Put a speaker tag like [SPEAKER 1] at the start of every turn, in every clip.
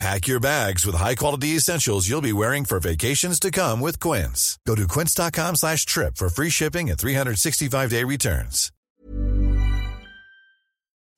[SPEAKER 1] Pack your bags with high-quality essentials you'll be wearing for vacations to come with Quince. Go to quince.com slash trip for free shipping and 365-day returns.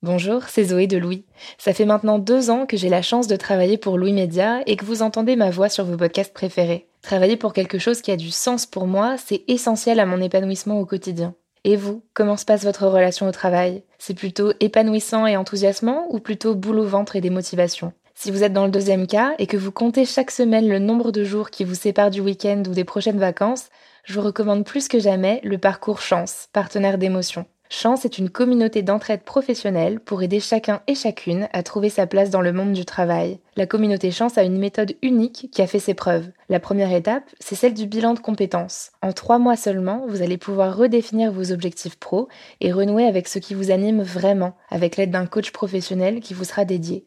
[SPEAKER 2] Bonjour, c'est Zoé de Louis. Ça fait maintenant deux ans que j'ai la chance de travailler pour Louis Média et que vous entendez ma voix sur vos podcasts préférés. Travailler pour quelque chose qui a du sens pour moi, c'est essentiel à mon épanouissement au quotidien. Et vous, comment se passe votre relation au travail? C'est plutôt épanouissant et enthousiasmant ou plutôt boule au ventre et démotivation si vous êtes dans le deuxième cas et que vous comptez chaque semaine le nombre de jours qui vous séparent du week-end ou des prochaines vacances, je vous recommande plus que jamais le parcours Chance, partenaire d'émotion. Chance est une communauté d'entraide professionnelle pour aider chacun et chacune à trouver sa place dans le monde du travail. La communauté Chance a une méthode unique qui a fait ses preuves. La première étape, c'est celle du bilan de compétences. En trois mois seulement, vous allez pouvoir redéfinir vos objectifs pro et renouer avec ce qui vous anime vraiment, avec l'aide d'un coach professionnel qui vous sera dédié.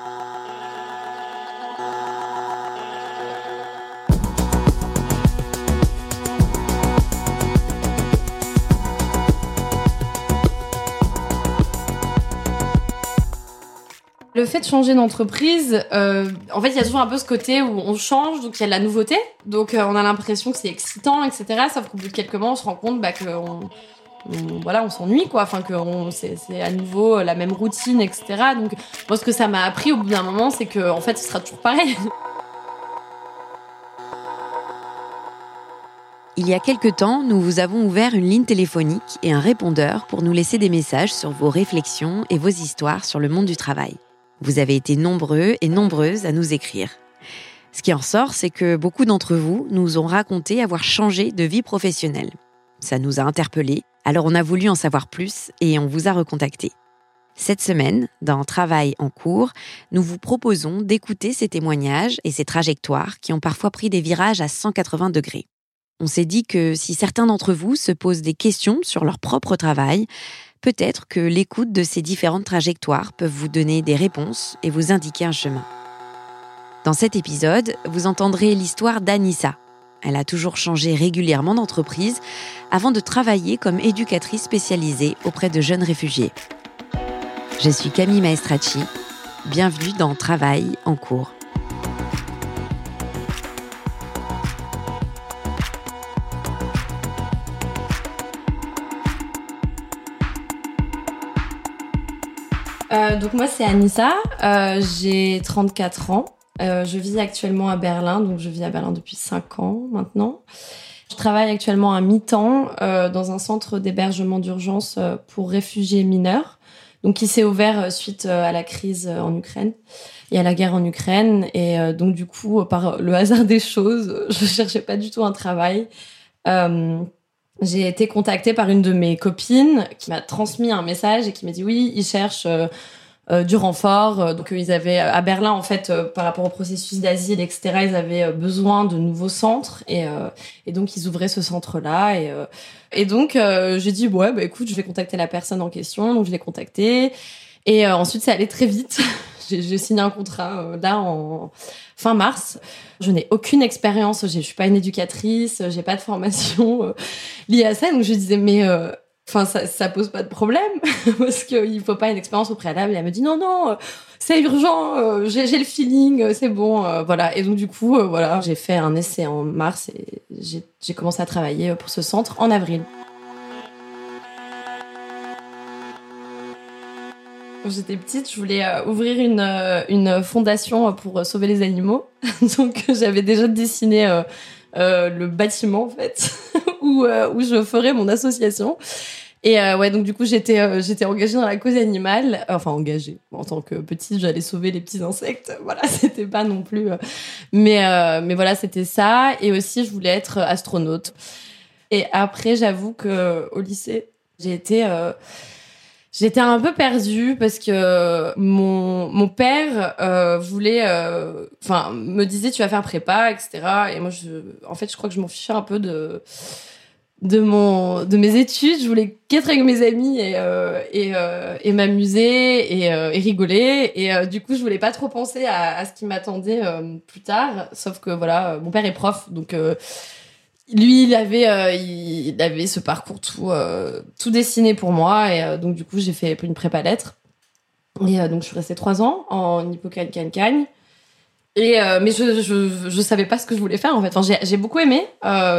[SPEAKER 3] Le fait de changer d'entreprise, euh, en fait, il y a toujours un peu ce côté où on change, donc il y a de la nouveauté, donc euh, on a l'impression que c'est excitant, etc. Sauf qu'au bout de quelques mois, on se rend compte bah, que voilà, on s'ennuie, quoi. Enfin, que c'est à nouveau la même routine, etc. Donc, moi, ce que ça m'a appris au bout d'un moment, c'est que en fait, ce sera toujours pareil.
[SPEAKER 4] Il y a quelque temps, nous vous avons ouvert une ligne téléphonique et un répondeur pour nous laisser des messages sur vos réflexions et vos histoires sur le monde du travail. Vous avez été nombreux et nombreuses à nous écrire. Ce qui en sort, c'est que beaucoup d'entre vous nous ont raconté avoir changé de vie professionnelle. Ça nous a interpellés, alors on a voulu en savoir plus et on vous a recontacté. Cette semaine, dans Travail en cours, nous vous proposons d'écouter ces témoignages et ces trajectoires qui ont parfois pris des virages à 180 degrés. On s'est dit que si certains d'entre vous se posent des questions sur leur propre travail, peut-être que l'écoute de ces différentes trajectoires peuvent vous donner des réponses et vous indiquer un chemin. Dans cet épisode, vous entendrez l'histoire d'Anissa. Elle a toujours changé régulièrement d'entreprise avant de travailler comme éducatrice spécialisée auprès de jeunes réfugiés. Je suis Camille Maestracci. Bienvenue dans Travail en cours.
[SPEAKER 3] Euh, donc moi c'est Anissa, euh, j'ai 34 ans. Euh, je vis actuellement à Berlin, donc je vis à Berlin depuis 5 ans maintenant. Je travaille actuellement à mi-temps dans un centre d'hébergement d'urgence pour réfugiés mineurs, donc qui s'est ouvert suite à la crise en Ukraine et à la guerre en Ukraine. Et donc du coup, par le hasard des choses, je cherchais pas du tout un travail. J'ai été contactée par une de mes copines qui m'a transmis un message et qui m'a dit oui, ils cherchent euh, euh, du renfort. Euh, donc ils avaient à Berlin en fait par rapport au processus d'asile etc. Ils avaient besoin de nouveaux centres et et donc ils ouvraient ce centre là et et donc j'ai dit ouais bah écoute je vais contacter la personne en question donc je l'ai contacté et ensuite ça allait très vite. j'ai signé un contrat là en fin mars. Je n'ai aucune expérience, je suis pas une éducatrice, j'ai pas de formation euh, liée à ça, donc je disais mais euh, enfin ça, ça pose pas de problème parce qu'il faut pas une expérience au préalable. Et elle me dit non non, euh, c'est urgent, j'ai le feeling, c'est bon, voilà. Et donc du coup voilà, j'ai fait un essai en mars et j'ai commencé à travailler pour ce centre en avril. Quand j'étais petite, je voulais euh, ouvrir une, euh, une fondation pour sauver les animaux. Donc j'avais déjà dessiné euh, le bâtiment en fait où, où je ferais mon association. Et euh, ouais, donc du coup, j'étais euh, j'étais engagée dans la cause animale. Enfin, engagée. En tant que petite, j'allais sauver les petits insectes. Voilà, c'était pas non plus. euh, mais euh, mais voilà, c'était ça. Et aussi, je voulais être astronaute. Et après, j'avoue que au lycée, j'ai été euh, J'étais un peu perdue parce que mon, mon père euh, voulait, euh, enfin, me disait tu vas faire prépa, etc. Et moi, je, en fait, je crois que je m'en fichais un peu de de mon de mes études. Je voulais qu'être avec mes amis et euh, et, m'amuser et, rigoler. Et du coup, je voulais pas trop penser à, ce qui m'attendait plus tard. Sauf que voilà, mon père est prof, donc lui, il avait, il avait ce parcours tout, euh, tout dessiné pour moi. Et euh, donc, du coup, j'ai fait une prépa lettres. Et euh, donc, je suis restée trois ans en hippocane cagne Et mais je, je savais pas ce que je voulais faire en fait. J'ai beaucoup aimé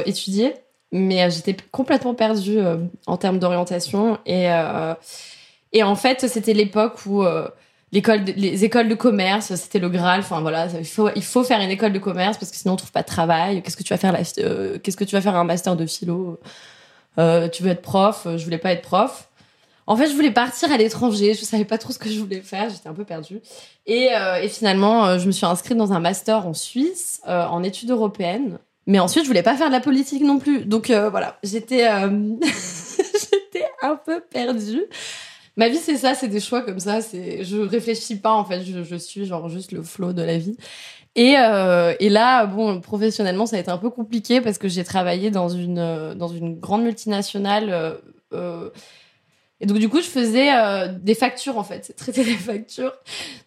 [SPEAKER 3] étudier, mais j'étais complètement perdue en termes d'orientation. Et et en fait, c'était l'époque où l'école, les écoles de commerce, c'était le graal. Enfin voilà, il faut il faut faire une école de commerce parce que sinon on trouve pas de travail. Qu'est-ce que tu vas faire euh, Qu'est-ce que tu vas faire un master de philo? Euh, Tu veux être prof? Je voulais pas être prof. En fait, je voulais partir à l'étranger. Je savais pas trop ce que je voulais faire. J'étais un peu perdue. Et, euh, et finalement, euh, je me suis inscrite dans un master en Suisse, euh, en études européennes. Mais ensuite, je voulais pas faire de la politique non plus. Donc euh, voilà, j'étais euh, j'étais un peu perdue. Ma vie, c'est ça, c'est des choix comme ça. C'est, je réfléchis pas en fait. Je, suis genre juste le flow de la vie. Et, euh, et là, bon, professionnellement, ça a été un peu compliqué parce que j'ai travaillé dans une euh, dans une grande multinationale. euh, et donc du coup, je faisais des factures en fait, traiter des factures.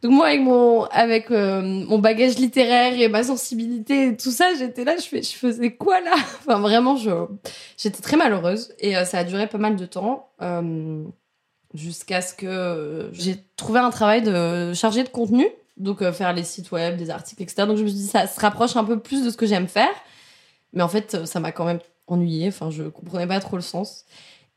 [SPEAKER 3] Donc moi, avec mon avec mon bagage littéraire et ma sensibilité et tout ça, j'étais là, je fais, je faisais quoi là? Enfin vraiment, j'étais très malheureuse et ça a duré pas mal de temps. Jusqu'à ce que euh, j'ai trouvé un travail de chargé de contenu, donc euh, faire les sites web, des articles, etc. Donc je me suis dit ça se rapproche un peu plus de ce que j'aime faire, mais en fait euh, ça m'a quand même ennuyée. Enfin, je comprenais pas trop le sens.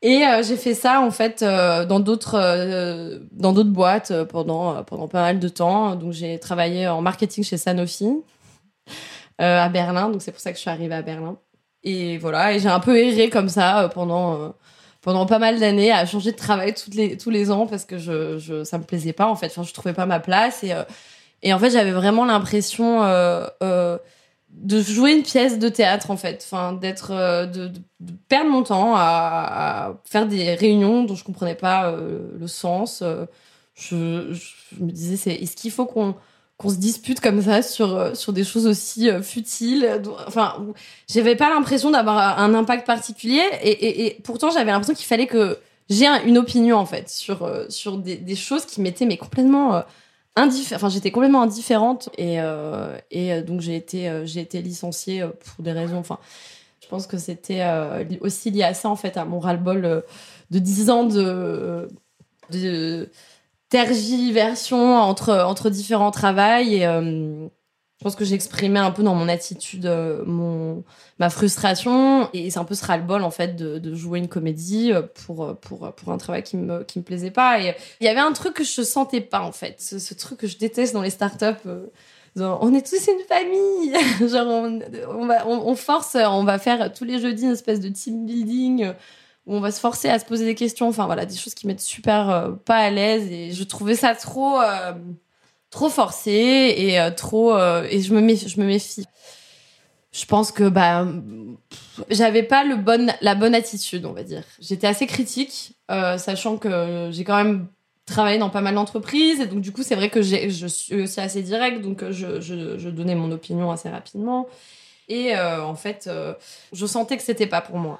[SPEAKER 3] Et j'ai fait ça en fait dans d'autres dans d'autres boîtes pendant pendant pas mal de temps. Donc j'ai travaillé en marketing chez Sanofi à Berlin. Donc c'est pour ça que je suis arrivée à Berlin. Et voilà, et j'ai un peu erré comme ça pendant pendant pas mal d'années à changer de travail toutes les tous les ans parce que je, je ça me plaisait pas en fait. Enfin, je trouvais pas ma place et euh, et en fait j'avais vraiment l'impression euh, euh, de jouer une pièce de théâtre en fait, enfin d'être de, perdre mon temps à, faire des réunions dont je comprenais pas le sens. Je, je me disais c'est est-ce qu'il faut qu'on qu'on se dispute comme ça sur euh, sur des choses aussi euh, futiles enfin j'avais pas l'impression d'avoir un impact particulier et, et, pourtant j'avais l'impression qu'il fallait que j'ai un- une opinion en fait sur euh, sur des, choses qui m'étaient mais complètement euh, indiff- enfin j'étais complètement indifférente et euh, et euh, donc j'ai été euh, j'ai été licenciée euh, pour des raisons enfin je pense que c'était euh, aussi lié à ça en fait à mon ras-le-bol euh, de 10 ans de tergiversion entre entre différents travails et euh, je pense que j'exprimais un peu dans mon attitude euh, mon ma frustration et c'est un peu ce ras-le-bol en fait de, jouer une comédie euh, pour pour pour un travail qui me qui me plaisait pas et il y avait un truc que je sentais pas en fait. Ce, truc que je déteste dans les startups on est tous une famille. Genre on, on force on va faire tous les jeudis une espèce de team building où on va se forcer à se poser des questions enfin voilà des choses qui mettent super euh, pas à l'aise. Et je trouvais ça trop euh, trop forcé et euh, trop et je me méfie, je pense que bah j'avais pas le bon la bonne attitude on va dire. J'étais assez critique sachant que j'ai quand même travaillé dans pas mal d'entreprises. Et donc du coup c'est vrai que je suis aussi assez directe. Donc je, je, je donnais mon opinion assez rapidement. Et en fait je sentais que c'était pas pour moi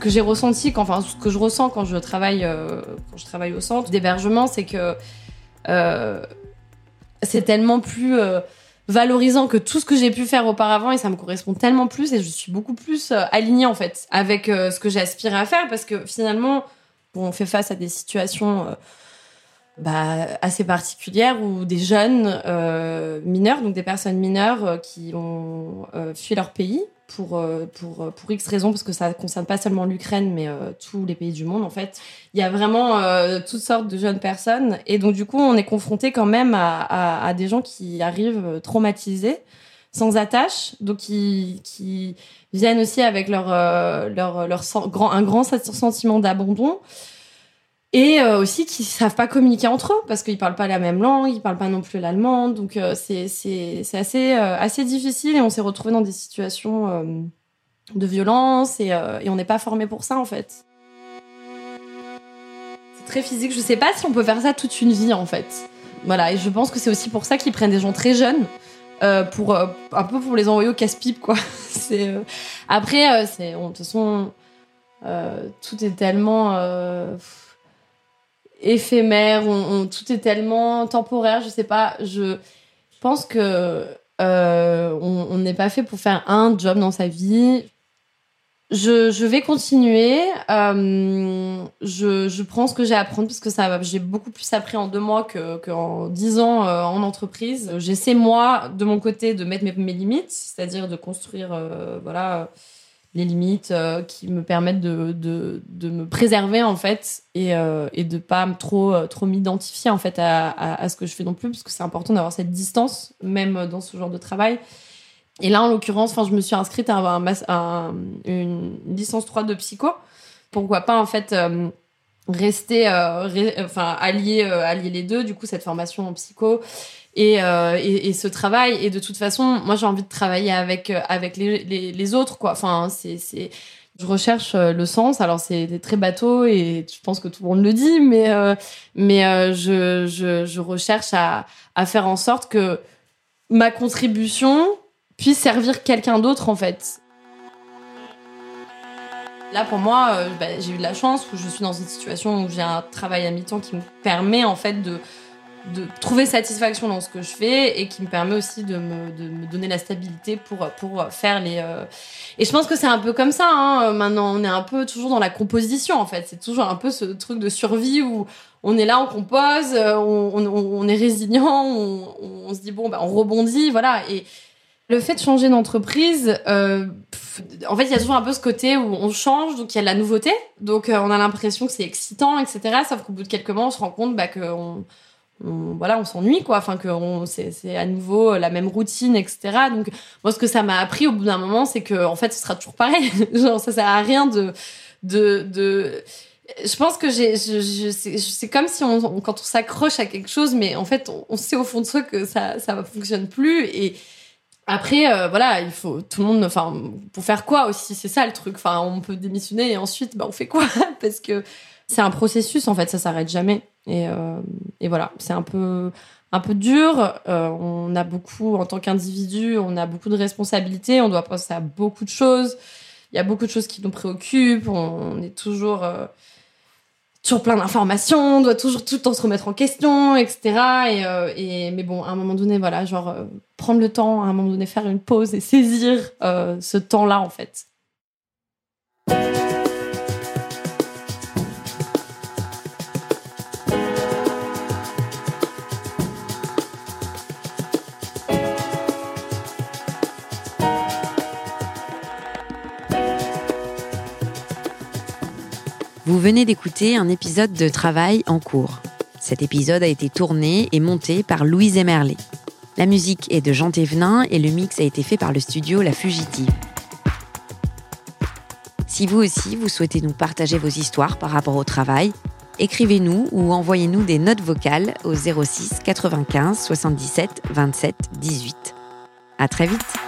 [SPEAKER 3] Que j'ai ressenti, enfin ce que je ressens quand je travaille, euh, quand je travaille au centre d'hébergement, c'est que euh, c'est tellement plus euh, valorisant que tout ce que j'ai pu faire auparavant et ça me correspond tellement plus et je suis beaucoup plus alignée en fait avec ce que j'aspire à faire parce que finalement on fait face à des situations bah, assez particulières où des jeunes euh, mineurs, donc des personnes mineures euh, qui ont euh, fui leur pays pour, euh, pour, pour X raisons, parce que ça concerne pas seulement l'Ukraine, mais euh, tous les pays du monde en fait. Il y a vraiment euh, toutes sortes de jeunes personnes et donc du coup on est confronté quand même à, à, à des gens qui arrivent traumatisés, sans attache, donc qui, qui viennent aussi avec leur, leur, leur sen- grand, un grand sentiment d'abandon et euh, aussi qui savent pas communiquer entre eux parce qu'ils parlent pas la même langue, ils parlent pas non plus l'allemand, donc euh, c'est c'est c'est assez euh, assez difficile et on s'est retrouvé dans des situations de violence et on n'est pas formé pour ça en fait. C'est très physique, je sais pas si on peut faire ça toute une vie en fait. Voilà, et je pense que c'est aussi pour ça qu'ils prennent des gens très jeunes. pour un peu pour les envoyer au casse-pipe quoi. après c'est de toute façon tout est tellement éphémère, on, on- tout est tellement temporaire, je sais pas, je pense que euh, on n'est pas fait pour faire un job dans sa vie. Je, je vais continuer. euh, je, je prends ce que j'ai à apprendre parce que j'ai beaucoup plus appris en deux mois que qu'en dix ans euh, en entreprise. J'essaie moi de mon côté de mettre mes, mes limites, c'est-à-dire de construire, euh, voilà, les limites euh, qui me permettent de, de, de me préserver en fait et, euh, et de pas trop euh, trop m'identifier en fait à, à, ce que je fais non plus parce que c'est important d'avoir cette distance même dans ce genre de travail. Et là en l'occurrence enfin je me suis inscrite à un, un- une licence 3 de psycho. Pourquoi pas en fait rester enfin allier allier les deux. Du coup cette formation en psycho et, euh, et, et ce travail et de toute façon moi j'ai envie de travailler avec euh, avec les, autres quoi. Enfin c'est je recherche euh, le sens. Alors c'est très bateau et je pense que tout le monde le dit mais mais je, je recherche à à faire en sorte que ma contribution puisse servir quelqu'un d'autre en fait. Là, pour moi, bah, j'ai eu de la chance où je suis dans une situation où j'ai un travail à mi-temps qui me permet en fait de, de trouver satisfaction dans ce que je fais et qui me permet aussi de me, donner la stabilité pour, pour faire les. euh, Et je pense que c'est un peu comme ça. Hein. Maintenant, on est un peu toujours dans la composition en fait. C'est toujours un peu ce truc de survie où on est là, on compose, euh, on, on, est résilient, on, se dit bon, bah, on rebondit, voilà. Et le fait de changer d'entreprise, euh, en fait, il y a toujours un peu ce côté où on change, donc il y a de la nouveauté, donc euh, on a l'impression que c'est excitant, etc. Sauf qu'au bout de quelques mois, on se rend compte bah, que on, voilà, on s'ennuie, quoi. Enfin, que c'est à nouveau la même routine, etc. Donc, moi, ce que ça m'a appris au bout d'un moment, c'est que en fait, ce sera toujours pareil. Genre, ça sert à rien de de de je pense que c'est, comme si on, quand on s'accroche à quelque chose, mais en fait, on, on sait au fond de soi que ça, ça fonctionne plus. Et après, euh, voilà, il faut tout le monde, enfin, pour faire quoi aussi, c'est ça le truc. Enfin, on peut démissionner et ensuite, bah, on fait quoi? Parce que c'est un processus, en fait, ça s'arrête jamais. Et, euh, et voilà, c'est un peu, un peu dur. Euh, on a beaucoup, en tant qu'individu, on a beaucoup de responsabilités. On doit penser à beaucoup de choses. Il y a beaucoup de choses qui nous préoccupent. On, est toujours euh, plein d'informations, on doit toujours tout le temps se remettre en question, etc. Et, euh, et mais bon, à un moment donné, voilà, genre prendre le temps, à un moment donné, faire une pause et saisir ce temps-là, en fait.
[SPEAKER 4] Vous venez d'écouter un épisode de Travail en cours. Cet épisode a été tourné et monté par Louise Emerlet. La musique est de Jean Thévenin et le mix a été fait par le studio La Fugitive. Si vous aussi, vous souhaitez nous partager vos histoires par rapport au travail, écrivez-nous ou envoyez-nous des notes vocales au 06 95 77 27 18. À très vite!